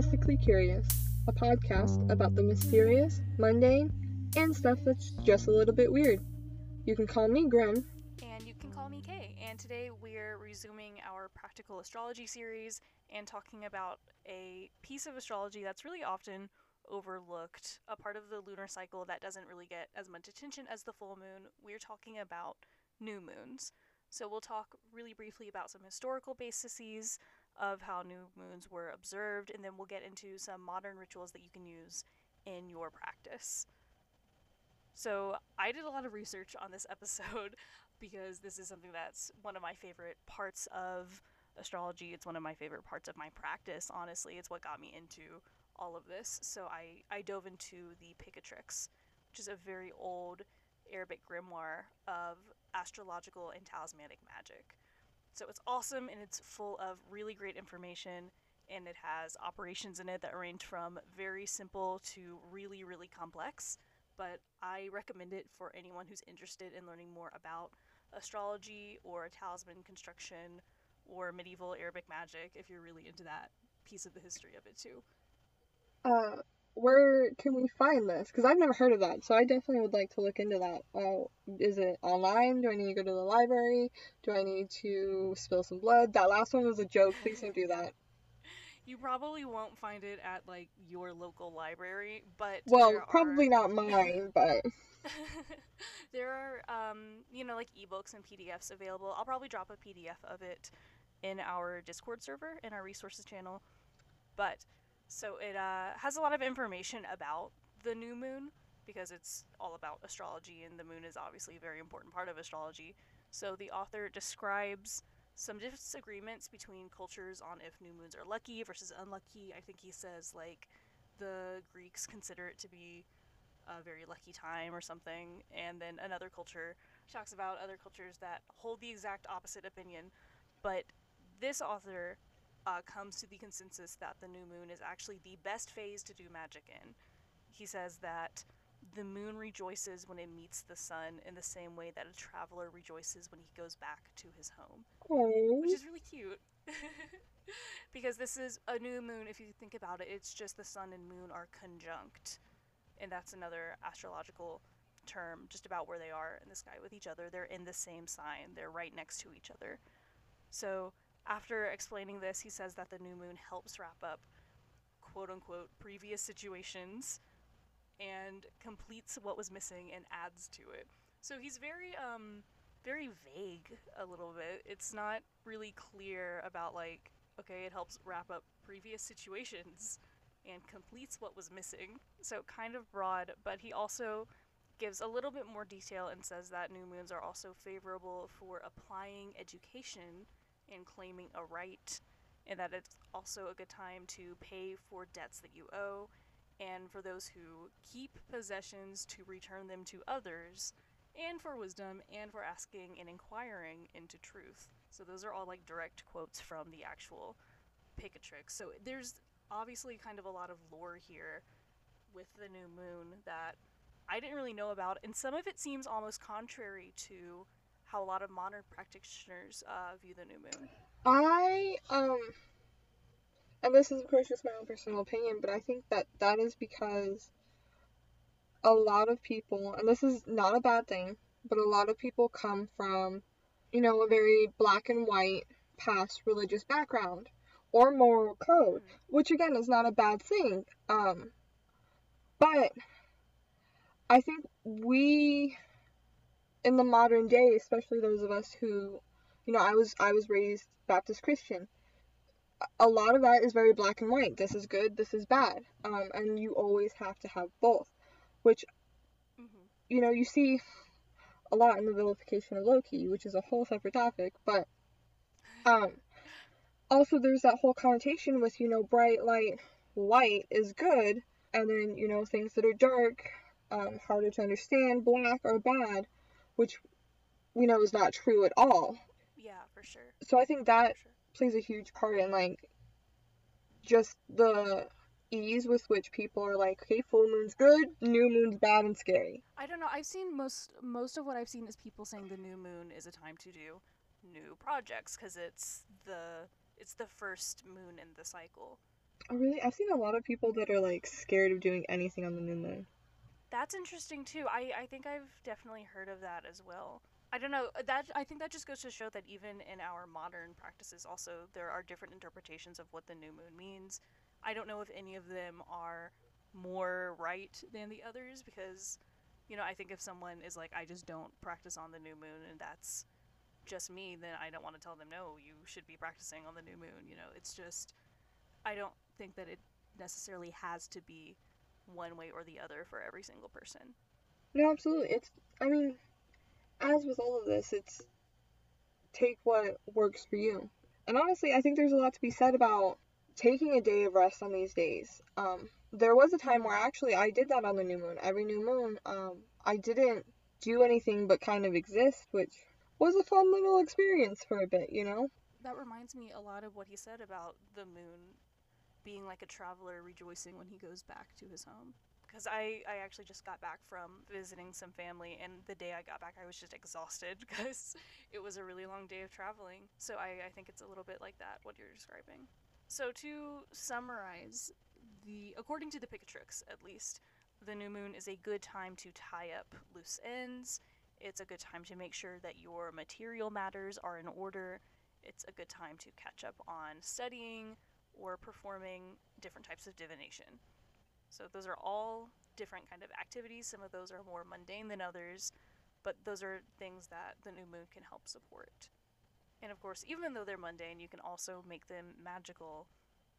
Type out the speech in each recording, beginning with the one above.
Mystically Curious, a podcast about the mysterious, mundane, and stuff that's just a little bit weird. You can call me Grim. And you can call me Kay. And today we're resuming our practical astrology series and talking about a piece of astrology that's really often overlooked, a part of the lunar cycle that doesn't really get as much attention as the full moon. We're talking about new moons. So we'll talk really briefly about some historical bases of how new moons were observed, and then we'll get into some modern rituals that you can use in your practice. So, I did a lot of research on this episode because this is something that's one of my favorite parts of astrology. It's one of my favorite parts of my practice, honestly. It's what got me into all of this. So, I, I dove into the Picatrix, which is a very old Arabic grimoire of astrological and talismanic magic. So it's awesome and it's full of really great information and it has operations in it that range from very simple to really, really complex. But I recommend it for anyone who's interested in learning more about astrology or talisman construction or medieval Arabic magic if you're really into that piece of the history of it too. Uh, where can we find this? Because I've never heard of that, so I definitely would like to look into that. Uh, is it online? Do I need to go to the library? Do I need to spill some blood? That last one was a joke. Please don't do that. You probably won't find it at like your local library, but well, probably are... not mine, but there are um, you know like ebooks and PDFs available. I'll probably drop a PDF of it in our Discord server in our resources channel, but so it uh, has a lot of information about the new moon because it's all about astrology, and the moon is obviously a very important part of astrology. So the author describes some disagreements between cultures on if new moons are lucky versus unlucky. I think he says like the Greeks consider it to be a very lucky time or something, and then another culture talks about other cultures that hold the exact opposite opinion. But this author uh, comes to the consensus that the new moon is actually the best phase to do magic in. He says that the moon rejoices when it meets the sun in the same way that a traveler rejoices when he goes back to his home. Aww. Which is really cute. because this is a new moon, if you think about it, it's just the sun and moon are conjunct. And that's another astrological term just about where they are in the sky with each other. They're in the same sign, they're right next to each other. So after explaining this, he says that the new moon helps wrap up quote unquote previous situations and completes what was missing and adds to it. So he's very um very vague a little bit. It's not really clear about like okay, it helps wrap up previous situations and completes what was missing. So kind of broad, but he also gives a little bit more detail and says that new moons are also favorable for applying education in claiming a right, and that it's also a good time to pay for debts that you owe, and for those who keep possessions to return them to others, and for wisdom, and for asking and inquiring into truth. So those are all like direct quotes from the actual Picatrix. So there's obviously kind of a lot of lore here with the new moon that I didn't really know about, and some of it seems almost contrary to how a lot of modern practitioners uh, view the new moon. I um, and this is of course just my own personal opinion, but I think that that is because a lot of people, and this is not a bad thing, but a lot of people come from, you know, a very black and white past religious background or moral code, mm-hmm. which again is not a bad thing. Um, but I think we in the modern day, especially those of us who, you know, I was I was raised Baptist Christian. A lot of that is very black and white. This is good. This is bad. Um, and you always have to have both, which, mm-hmm. you know, you see a lot in the vilification of Loki, which is a whole separate topic. But um, also there's that whole connotation with you know bright light, white is good, and then you know things that are dark, um, harder to understand, black are bad which we know is not true at all. Yeah, for sure. So I think that sure. plays a huge part in like just the ease with which people are like, okay, full moon's good, new moon's bad and scary. I don't know. I've seen most most of what I've seen is people saying the new moon is a time to do new projects because it's the it's the first moon in the cycle. Oh, really? I've seen a lot of people that are like scared of doing anything on the new moon. That's interesting too. I, I think I've definitely heard of that as well. I don't know. Uh, that I think that just goes to show that even in our modern practices, also there are different interpretations of what the new moon means. I don't know if any of them are more right than the others because, you know, I think if someone is like, I just don't practice on the new moon and that's just me, then I don't want to tell them, no, you should be practicing on the new moon. You know, it's just, I don't think that it necessarily has to be one way or the other for every single person. No, absolutely. It's, I mean, as with all of this, it's take what works for you. And honestly, I think there's a lot to be said about taking a day of rest on these days. Um, there was a time where actually I did that on the new moon. Every new moon, um, I didn't do anything but kind of exist, which was a fun little experience for a bit, you know? That reminds me a lot of what he said about the moon being like a traveler rejoicing when he goes back to his home. Because I, I actually just got back from visiting some family, and the day I got back, I was just exhausted because it was a really long day of traveling. So I, I think it's a little bit like that, what you're describing. So to summarize, the according to the Picatrix at least, the new moon is a good time to tie up loose ends. It's a good time to make sure that your material matters are in order. It's a good time to catch up on studying or performing different types of divination. So those are all different kind of activities. Some of those are more mundane than others, but those are things that the new moon can help support. And of course, even though they're mundane, you can also make them magical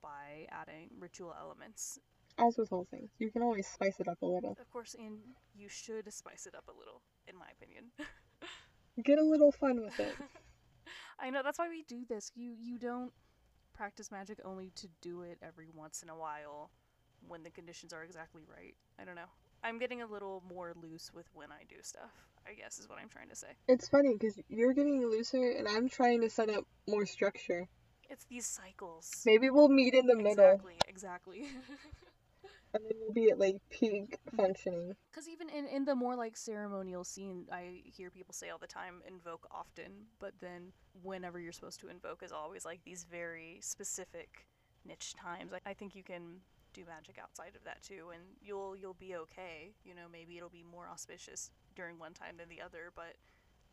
by adding ritual elements. As with all things, you can always spice it up a little. Of course, and you should spice it up a little, in my opinion. Get a little fun with it. I know that's why we do this. You you don't practice magic only to do it every once in a while when the conditions are exactly right. I don't know. I'm getting a little more loose with when I do stuff. I guess is what I'm trying to say. It's funny because you're getting looser and I'm trying to set up more structure. It's these cycles. Maybe we'll meet in the middle. Exactly, exactly. be at like peak functioning. Because even in, in the more like ceremonial scene, I hear people say all the time, invoke often, but then whenever you're supposed to invoke is always like these very specific niche times. I, I think you can do magic outside of that too and you'll you'll be okay you know maybe it'll be more auspicious during one time than the other but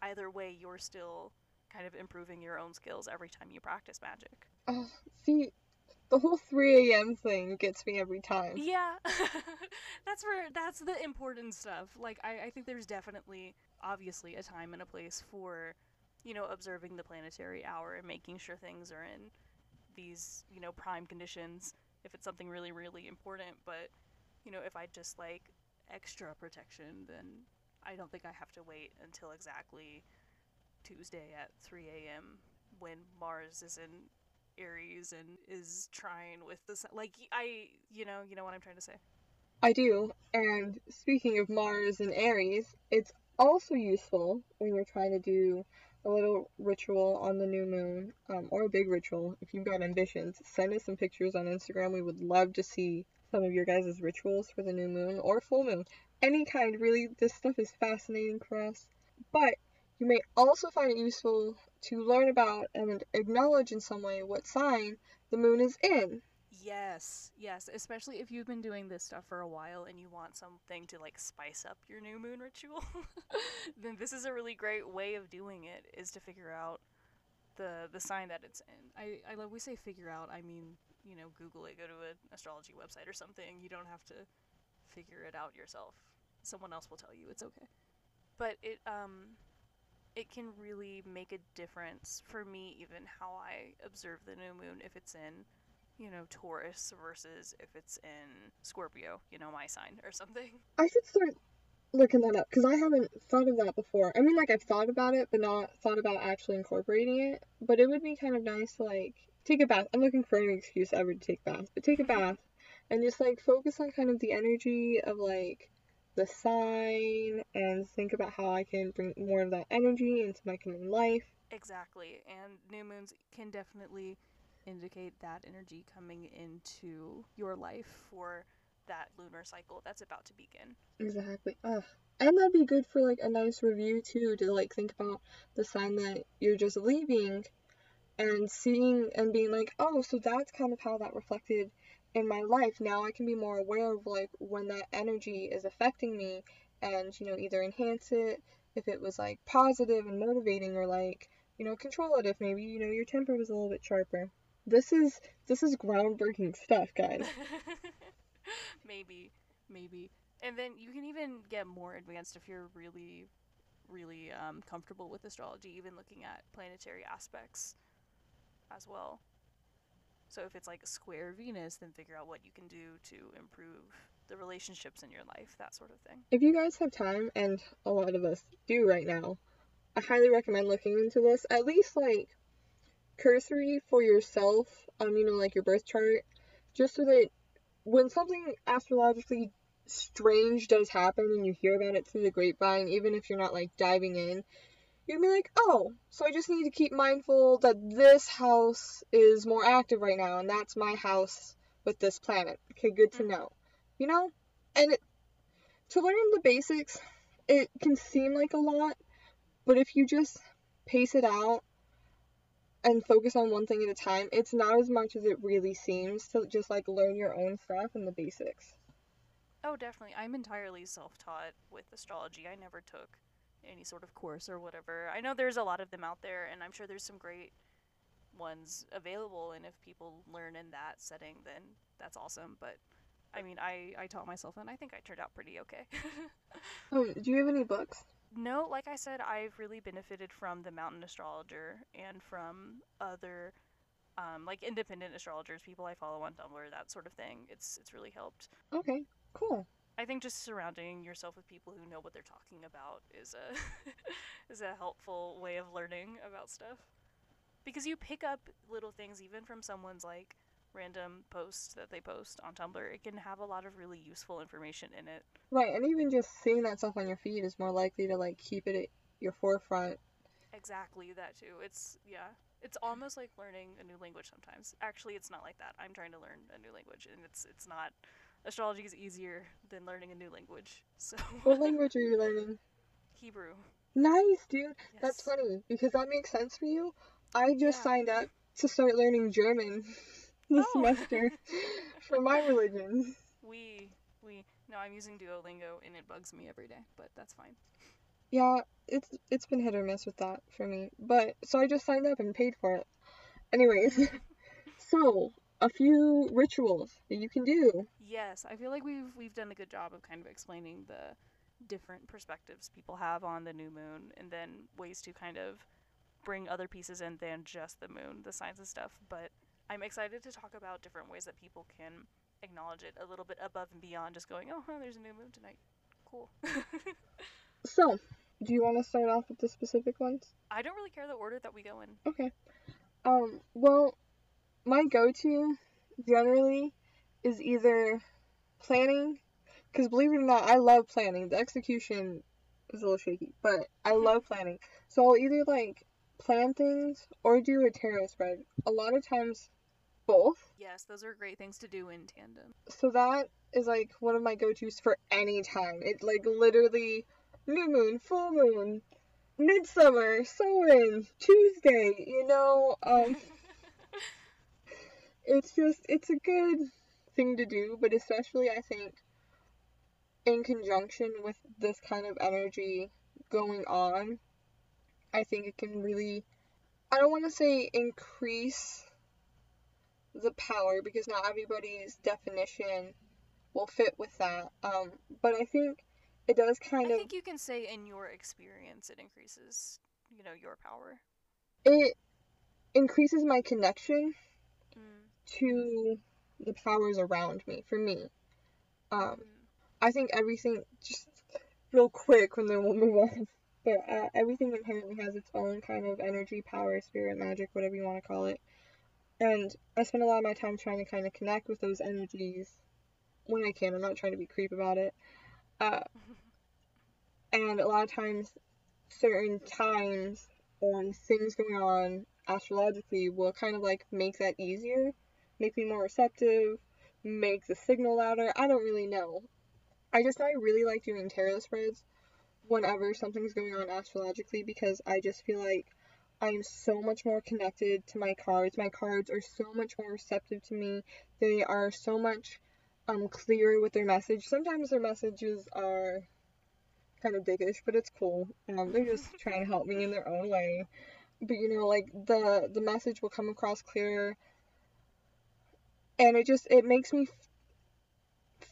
either way you're still kind of improving your own skills every time you practice magic oh see the whole 3 a.m thing gets me every time. Yeah. That's where that's the important stuff. Like I, I think there's definitely obviously a time and a place for you know observing the planetary hour and making sure things are in these you know prime conditions if it's something really really important. But you know if i just like extra protection then i don't think i have to wait until exactly tuesday at 3 a.m when mars is in aries and is trying with the sun like i you know you know what i'm trying to say i do and speaking of mars and aries it's also useful when you're trying to do a little ritual on the new moon, um, or a big ritual. If you've got ambitions, send us some pictures on Instagram. We would love to see some of your guys' rituals for the new moon or full moon. Any kind, really. This stuff is fascinating for us. But you may also find it useful to learn about and acknowledge in some way what sign the moon is in. Yes, yes, especially if you've been doing this stuff for a while and you want something to like spice up your new moon ritual, then this is a really great way of doing it is to figure out the the sign that it's in. I I love we say figure out, I mean, you know, Google it, go to an astrology website or something. You don't have to figure it out yourself. Someone else will tell you it's okay. But it um it can really make a difference for me even how I observe the new moon if it's in you know, Taurus versus if it's in Scorpio, you know, my sign or something. I should start looking that up because I haven't thought of that before. I mean, like, I've thought about it, but not thought about actually incorporating it. But it would be kind of nice to, like, take a bath. I'm looking for any excuse ever to take a bath, but take a bath and just, like, focus on kind of the energy of, like, the sign and think about how I can bring more of that energy into my coming life. Exactly. And new moons can definitely indicate that energy coming into your life for that lunar cycle that's about to begin. Exactly. Ugh. And that'd be good for like a nice review too to like think about the sign that you're just leaving and seeing and being like, oh, so that's kind of how that reflected in my life, now I can be more aware of like when that energy is affecting me and, you know, either enhance it if it was like positive and motivating or like, you know, control it if maybe, you know, your temper was a little bit sharper. This is this is groundbreaking stuff, guys. maybe, maybe. And then you can even get more advanced if you're really, really um, comfortable with astrology, even looking at planetary aspects as well. So if it's like square Venus, then figure out what you can do to improve the relationships in your life, that sort of thing. If you guys have time, and a lot of us do right now, I highly recommend looking into this. At least like cursory for yourself, um, you know, like your birth chart, just so that when something astrologically strange does happen and you hear about it through the grapevine, even if you're not like diving in, you'd be like, oh, so I just need to keep mindful that this house is more active right now, and that's my house with this planet. Okay, good to mm. know. You know? And it, to learn the basics, it can seem like a lot, but if you just pace it out and focus on one thing at a time, it's not as much as it really seems to just like learn your own stuff and the basics. Oh, definitely. I'm entirely self taught with astrology. I never took any sort of course or whatever. I know there's a lot of them out there, and I'm sure there's some great ones available. And if people learn in that setting, then that's awesome. But I mean, I, I taught myself, and I think I turned out pretty okay. um, do you have any books? No, like I said, I've really benefited from the Mountain Astrologer and from other, um, like independent astrologers, people I follow on Tumblr, that sort of thing. It's it's really helped. Okay, cool. I think just surrounding yourself with people who know what they're talking about is a is a helpful way of learning about stuff. Because you pick up little things even from someone's like random post that they post on Tumblr. It can have a lot of really useful information in it. Right, and even just seeing that stuff on your feed is more likely to like keep it at your forefront. Exactly, that too. It's yeah. It's almost like learning a new language sometimes. Actually, it's not like that. I'm trying to learn a new language and it's it's not astrology is easier than learning a new language. So What language are you learning? Hebrew. Nice, dude. Yes. That's funny because that makes sense for you. I just yeah. signed up to start learning German this oh. semester for my religion. We we no, I'm using Duolingo and it bugs me every day, but that's fine. Yeah, it's it's been hit or miss with that for me. But so I just signed up and paid for it. Anyways, so a few rituals that you can do. Yes, I feel like we've we've done a good job of kind of explaining the different perspectives people have on the new moon and then ways to kind of bring other pieces in than just the moon, the signs and stuff. But I'm excited to talk about different ways that people can acknowledge it a little bit above and beyond just going, oh, huh, there's a new moon tonight. Cool. so, do you want to start off with the specific ones? I don't really care the order that we go in. Okay. Um, well, my go-to generally is either planning because believe it or not i love planning. The execution is a little shaky but i love planning. So i'll either like plan things or do a tarot spread. A lot of times both. Yes those are great things to do in tandem. So that is like one of my go-to's for any time. It like literally new moon full moon midsummer Samhain tuesday you know um it's just it's a good thing to do, but especially I think in conjunction with this kind of energy going on, I think it can really I don't want to say increase the power because not everybody's definition will fit with that. Um, but I think it does kind I of. I think you can say in your experience it increases, you know, your power. It increases my connection to the powers around me for me. Um, I think everything just real quick, and then we'll move on. But uh, everything inherently has its own kind of energy, power, spirit, magic, whatever you want to call it. And I spend a lot of my time trying to kind of connect with those energies when I can. I'm not trying to be creep about it. Uh, and a lot of times, certain times or things going on astrologically will kind of like make that easier make me more receptive, make the signal louder. I don't really know. I just know I really like doing tarot spreads whenever something's going on astrologically because I just feel like I am so much more connected to my cards. My cards are so much more receptive to me. They are so much um clearer with their message. Sometimes their messages are kind of dickish, but it's cool. Um, they're just trying to help me in their own way. But you know, like the the message will come across clearer, and it just it makes me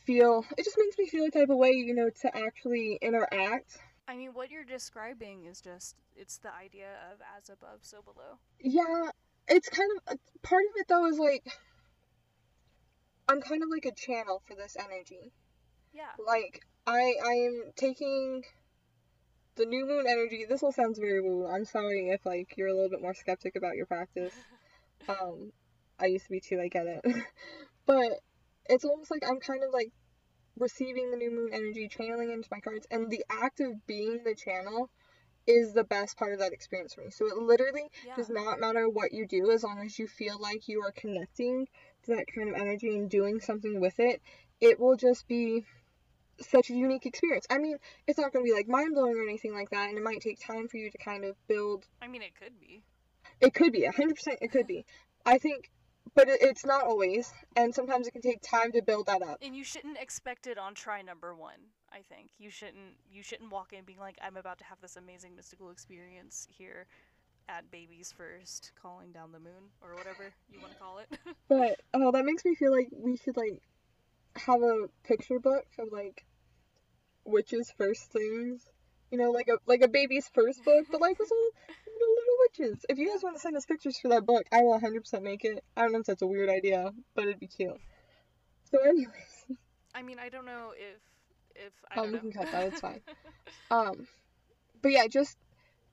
feel it just makes me feel a type of way, you know, to actually interact. I mean, what you're describing is just it's the idea of as above, so below. Yeah, it's kind of part of it though is like I'm kind of like a channel for this energy. Yeah. Like I I am taking the new moon energy. This all sounds very woo. I'm sorry if like you're a little bit more skeptic about your practice. Um, I used to be too. I get it, but it's almost like I'm kind of like receiving the new moon energy, channeling into my cards, and the act of being the channel is the best part of that experience for me. So it literally Yeah. does not matter what you do as long as you feel like you are connecting to that kind of energy and doing something with it. It will just be such a unique experience. I mean, it's not going to be like mind blowing or anything like that, and it might take time for you to kind of build. I mean, it could be. It could be, 100% it could be. I think, but it, it's not always, and sometimes it can take time to build that up. And you shouldn't expect it on try number one. I think you shouldn't you shouldn't walk in being like I'm about to have this amazing mystical experience here at Baby's First, calling down the moon or whatever you want to call it. But oh, that makes me feel like we should like have a picture book of like witches' first things. You know, like a like a baby's first book, but like this little, little, little witches. If you guys want to send us pictures for that book, I will 100% make it. I don't know if that's a weird idea, but it'd be cute. So, anyways, I mean, I don't know if if I um, we can cut that. It's fine. Um, but yeah, just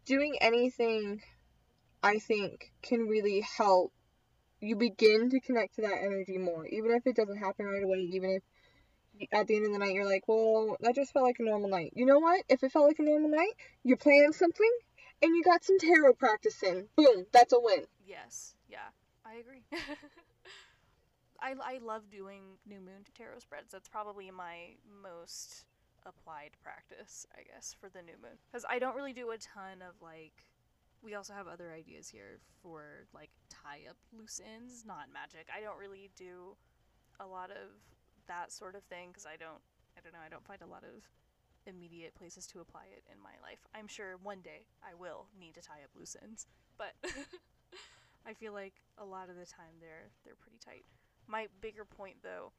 doing anything, I think, can really help you begin to connect to that energy more, even if it doesn't happen right away. Even if at the end of the night you're like, well, that just felt like a normal night. You know what? If it felt like a normal night, you planned something and you got some tarot practice in. Boom, that's a win. Yes, yeah, I agree. I, I love doing new moon tarot spreads. That's probably my most applied practice, I guess, for the new moon. Because I don't really do a ton of like. We also have other ideas here for like tie up loose ends, not magic. I don't really do a lot of that sort of thing because I don't. I don't know. I don't find a lot of immediate places to apply it in my life. I'm sure one day I will need to tie up loose ends, but I feel like a lot of the time they're they're pretty tight. My bigger point though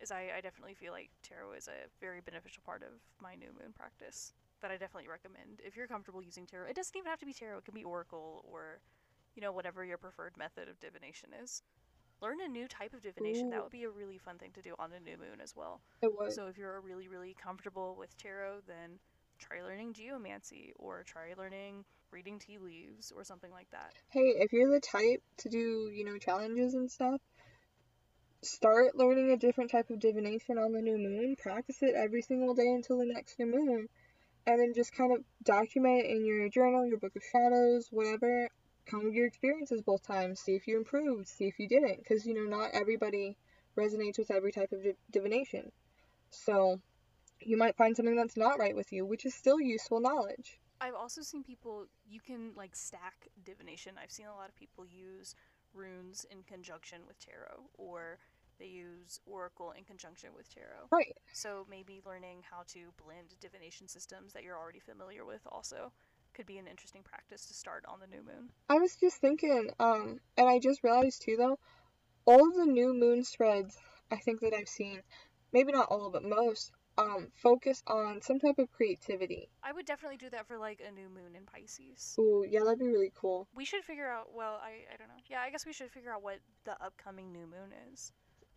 is I, I definitely feel like tarot is a very beneficial part of my new moon practice that I definitely recommend. If you're comfortable using tarot, it doesn't even have to be tarot, it can be oracle or you know whatever your preferred method of divination is. Learn a new type of divination. That would be a really fun thing to do on a new moon as well. It was. So if you're really, really comfortable with tarot, then try learning geomancy or try learning reading tea leaves or something like that. hey, if you're the type to do, you know, challenges and stuff, start learning a different type of divination on the new moon. Practice it every single day until the next new moon. And then just kind of document it in your journal, your book of shadows, whatever, of your experiences both times. See if you improved, see if you didn't. Because, you know, not everybody resonates with every type of div- divination. So, you might find something that's not right with you, which is still useful knowledge. I've also seen people you can like stack divination. I've seen a lot of people use runes in conjunction with tarot or they use oracle in conjunction with tarot. Right. So maybe learning how to blend divination systems that you're already familiar with also could be an interesting practice to start on the new moon. I was just thinking, um, and I just realized too, though, all of the new moon spreads I think that I've seen, maybe not all, but most, um, focus on some type of creativity. I would definitely do that for like a new moon in Pisces. Ooh, yeah, that'd be really cool. We should figure out, well, I, I don't know. Yeah, I guess we should figure out what the upcoming new moon is.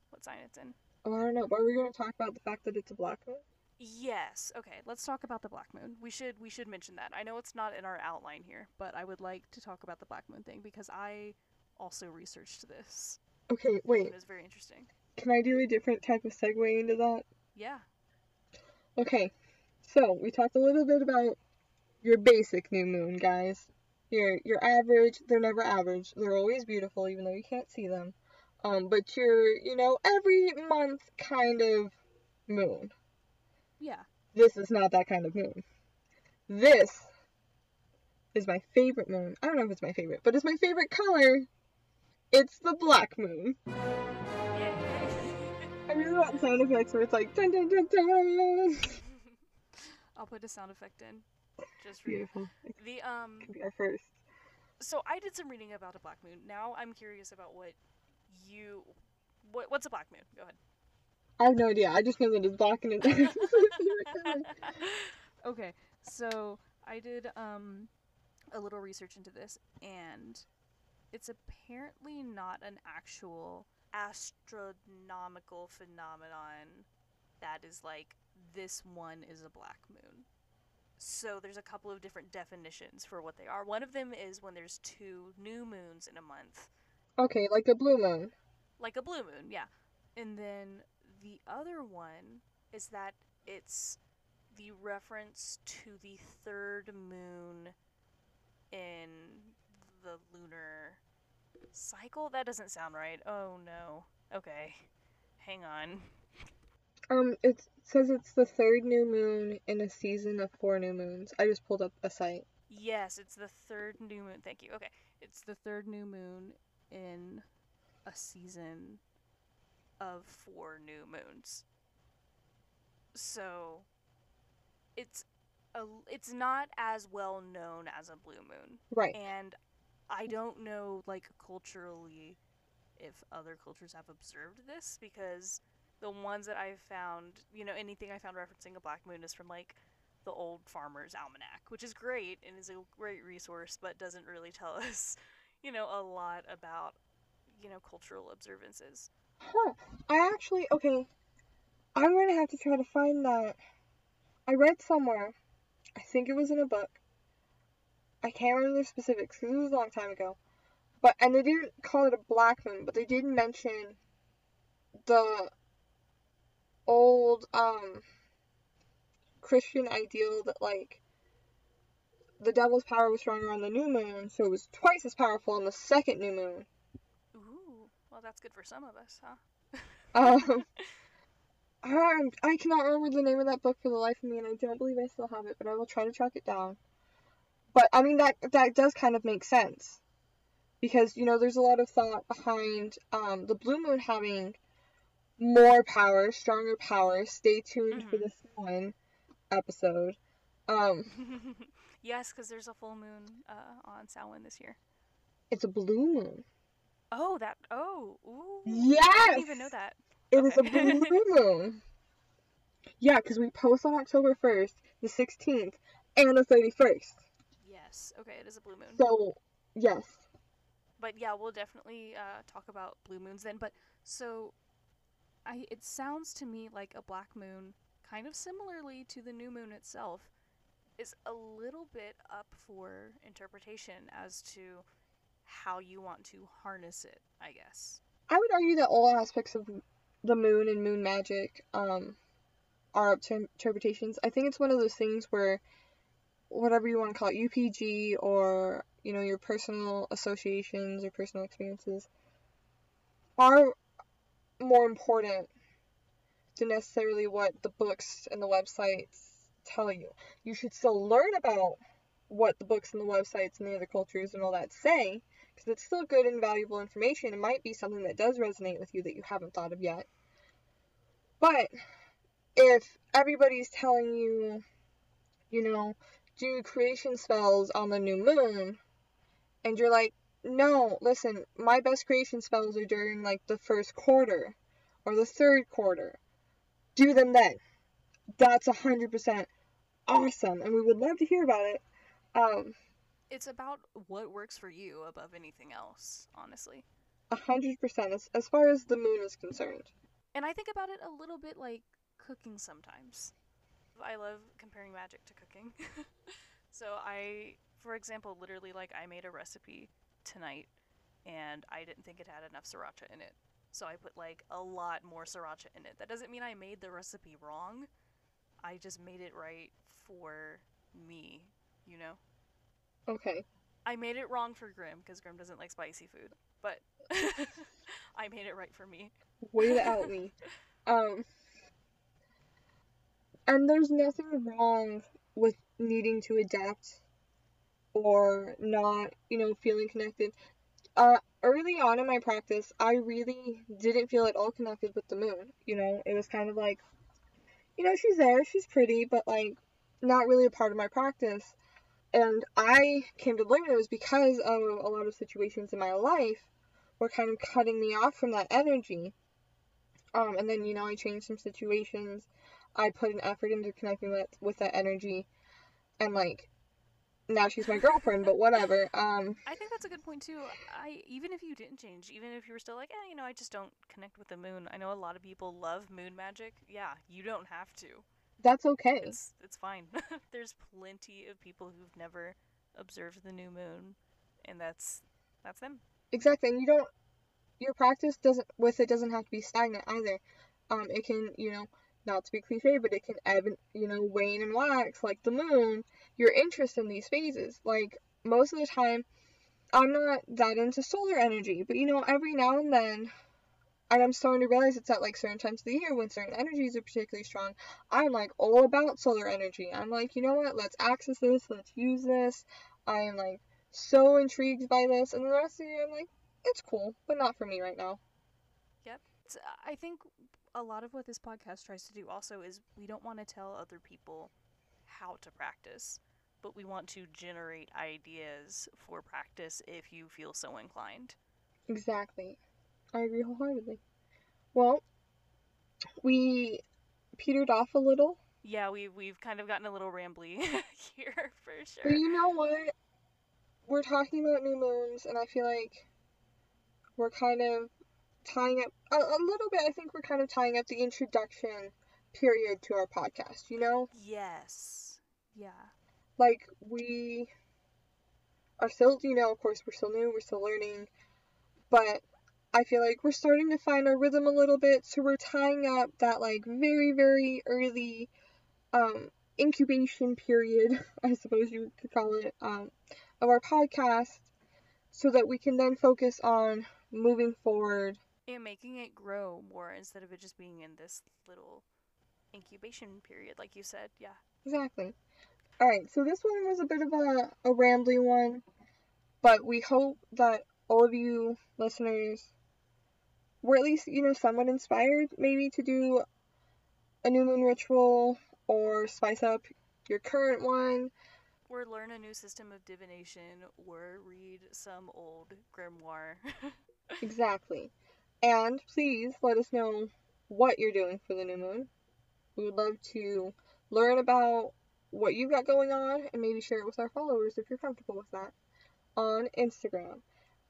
What sign it's in. Oh, I don't know. But are we gonna talk about the fact that it's a black moon? Yes. Okay, let's talk about the black moon. We should we should mention that. I know it's not in our outline here, but I would like to talk about the black moon thing because I also researched this. Okay, wait. It was very interesting. Can I do a different type of segue into that? Yeah. Okay, so we talked a little bit about your basic new moon, guys. Your your average, they're never average. They're always beautiful, even though you can't see them. Um, but your, you know, every month kind of moon. Yeah. This is not that kind of moon. This is my favorite moon. I don't know if it's my favorite, but it's my favorite color. It's the black moon. I really want sound effects where it's like dun dun dun dun. I'll put a sound effect in just for you. Beautiful. It The um could be our first. so I did some reading about a black moon. Now I'm curious about what you what what's a black moon? Go ahead. I have no idea. I just know that it's black and it's my favorite color. okay, so I did um a little research into this, and it's apparently not an actual astronomical phenomenon that is like this one is a black moon. So there's a couple of different definitions for what they are. One of them is when there's two new moons in a month, Okay, like a blue moon. like a blue moon, yeah. And then the other one is that it's the reference to the third moon in the lunar cycle. That doesn't sound right. Oh no. Okay. Hang on. Um, it says it's the third new moon in a season of four new moons. I just pulled up a site. Yes, it's the third new moon. Thank you. Okay. It's the third new moon in a season of four new moons. So it's a, it's not as well known as a blue moon. Right. And I don't know like culturally if other cultures have observed this because the ones that I've found, you know, anything I found referencing a black moon is from like the old farmer's almanac, which is great and is a great resource, but doesn't really tell us, you know, a lot about, you know, cultural observances. Huh. I actually, okay. I'm going to have to try to find that. I read somewhere, I think it was in a book. I can't remember the specifics because it was a long time ago. But, and they didn't call it a black moon, but they did mention the old, um, Christian ideal that, like, the devil's power was stronger on the new moon, so it was twice as powerful on the second new moon. Well, that's good for some of us, huh? Um, I, I cannot remember the name of that book for the life of me, and I don't believe I still have it, but I will try to track it down. But I mean that that does kind of make sense, because you know there's a lot of thought behind um, the blue moon having more power, stronger power. Stay tuned for Mhm. this one episode. Um, yes, because there's a full moon uh, on Samhain this year. it's a blue moon. Oh, that. Oh, ooh. Yes. I didn't even know that. It It is a blue moon. Yeah, because we post on October 1st, the 16th, and the 31st. Yes. Okay, it is a blue moon. So, yes. but yeah, we'll definitely uh, talk about blue moons then. But so, I it sounds to me like a black moon, kind of similarly to the new moon itself, is a little bit up for interpretation as to how you want to harness it. I guess. I would argue that all aspects of the moon and moon magic um, are up to interpretations. I think it's one of those things where, whatever you want to call it, UPG or you know your personal associations or personal experiences, are more important than necessarily what the books and the websites tell you. You should still learn about what the books and the websites and the other cultures and all that say, because it's still good and valuable information. It might be something that does resonate with you that you haven't thought of yet. But if everybody's telling you, you know, do creation spells on the new moon, and you're like, no, listen, my best creation spells are during like the first quarter or the third quarter. Do them then. That's a hundred percent awesome, and we would love to hear about it. Um, It's about what works for you above anything else, honestly. a hundred percent as as far as the moon is concerned. And I think about it a little bit like cooking sometimes. I love comparing magic to cooking. so I, for example, literally like I made a recipe tonight and I didn't think it had enough sriracha in it. So I put like a lot more sriracha in it. That doesn't mean I made the recipe wrong. I just made it right for me, you know? Okay. I made it wrong for Grim because Grim doesn't like spicy food, but I made it right for me. way to out me. Um, and there's nothing wrong with needing to adapt or not, you know, feeling connected. Uh, early on in my practice, I really didn't feel at all connected with the moon. You know, it was kind of like, you know, she's there, she's pretty, but like not really a part of my practice. And I came to learn it was because of a lot of situations in my life were kind of cutting me off from that energy. Um, and then, you know, I changed some situations. I put an effort into connecting with, with that energy. And, like, now she's my girlfriend, but whatever. Um, I think that's a good point too. I even if you didn't change, even if you were still like, eh, you know, I just don't connect with the moon. I know a lot of people love moon magic. Yeah, you don't have to. That's okay. It's it's fine. There's plenty of people who've never observed the new moon, and that's that's them. Exactly, and you don't. Your practice doesn't with it doesn't have to be stagnant either. Um, it can you know not to be cliche, but it can ebb and you know wane and wax like the moon. Your interest in these phases, like most of the time, I'm not that into solar energy, but you know every now and then and I'm starting to realize it's at like certain times of the year when certain energies are particularly strong. I'm like all about solar energy. I'm like, you know what? Let's access this. Let's use this. I am like so intrigued by this. And the rest of the year, I'm like, it's cool, but not for me right now. Yep. I think a lot of what this podcast tries to do also is we don't want to tell other people how to practice, but we want to generate ideas for practice if you feel so inclined. Exactly. I agree wholeheartedly. Well, we petered off a little. Yeah, we we've kind of gotten a little rambly here for sure. But you know what? We're talking about new moons, and I feel like we're kind of tying up a, a little bit. I think we're kind of tying up the introduction period to our podcast. You know? Yes. Yeah. Like we are still, you know, of course, we're still new, we're still learning, but I feel like we're starting to find our rhythm a little bit, so we're tying up that like very, very early um, incubation period, I suppose you could call it, um, of our podcast, so that we can then focus on moving forward and making it grow more instead of it just being in this little incubation period, like you said. Yeah. Exactly. All right, so this one was a bit of a, a rambly one, but we hope that all of you listeners were at least, you know, somewhat inspired maybe to do a new moon ritual or spice up your current one. Or learn a new system of divination or read some old grimoire. exactly. And please let us know what you're doing for the new moon. We would love to learn about what you've got going on and maybe share it with our followers if you're comfortable with that on Instagram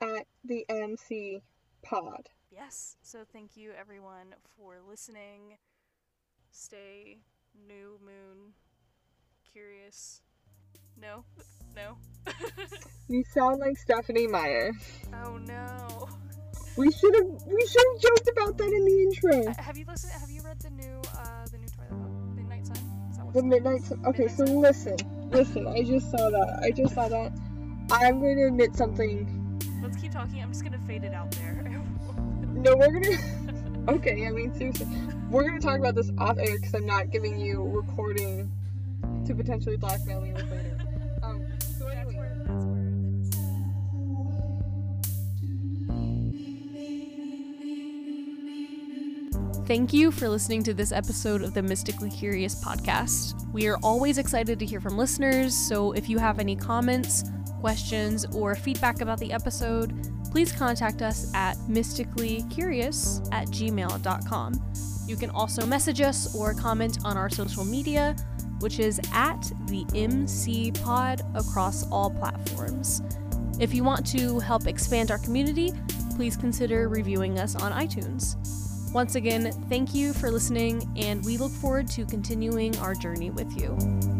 at the MC Pod yes, so thank you everyone for listening. Stay new moon curious. No? No? you sound like Stephanie Meyer. Oh no. We should have we should have joked about that in the intro. Uh, have you listened have you read the new uh the new Twilight book? Midnight Sun? The Midnight Sun. Okay, Midnight so Sun? listen. Listen, I just saw that. I just saw that. I'm going to admit something. Let's keep talking. I'm just going to fade it out there. No, we're gonna. okay, I mean seriously, we're gonna talk about this off air because I'm not giving you recording to potentially blackmail me with later. Um, so anyway. Thank you for listening to this episode of the Mystically Curious podcast. We are always excited to hear from listeners, so if you have any comments, questions, or feedback about the episode, please contact us at mysticallycurious at gmail.com. You can also message us or comment on our social media, which is at the MC Pod across all platforms. If you want to help expand our community, please consider reviewing us on iTunes. Once again, thank you for listening, and we look forward to continuing our journey with you.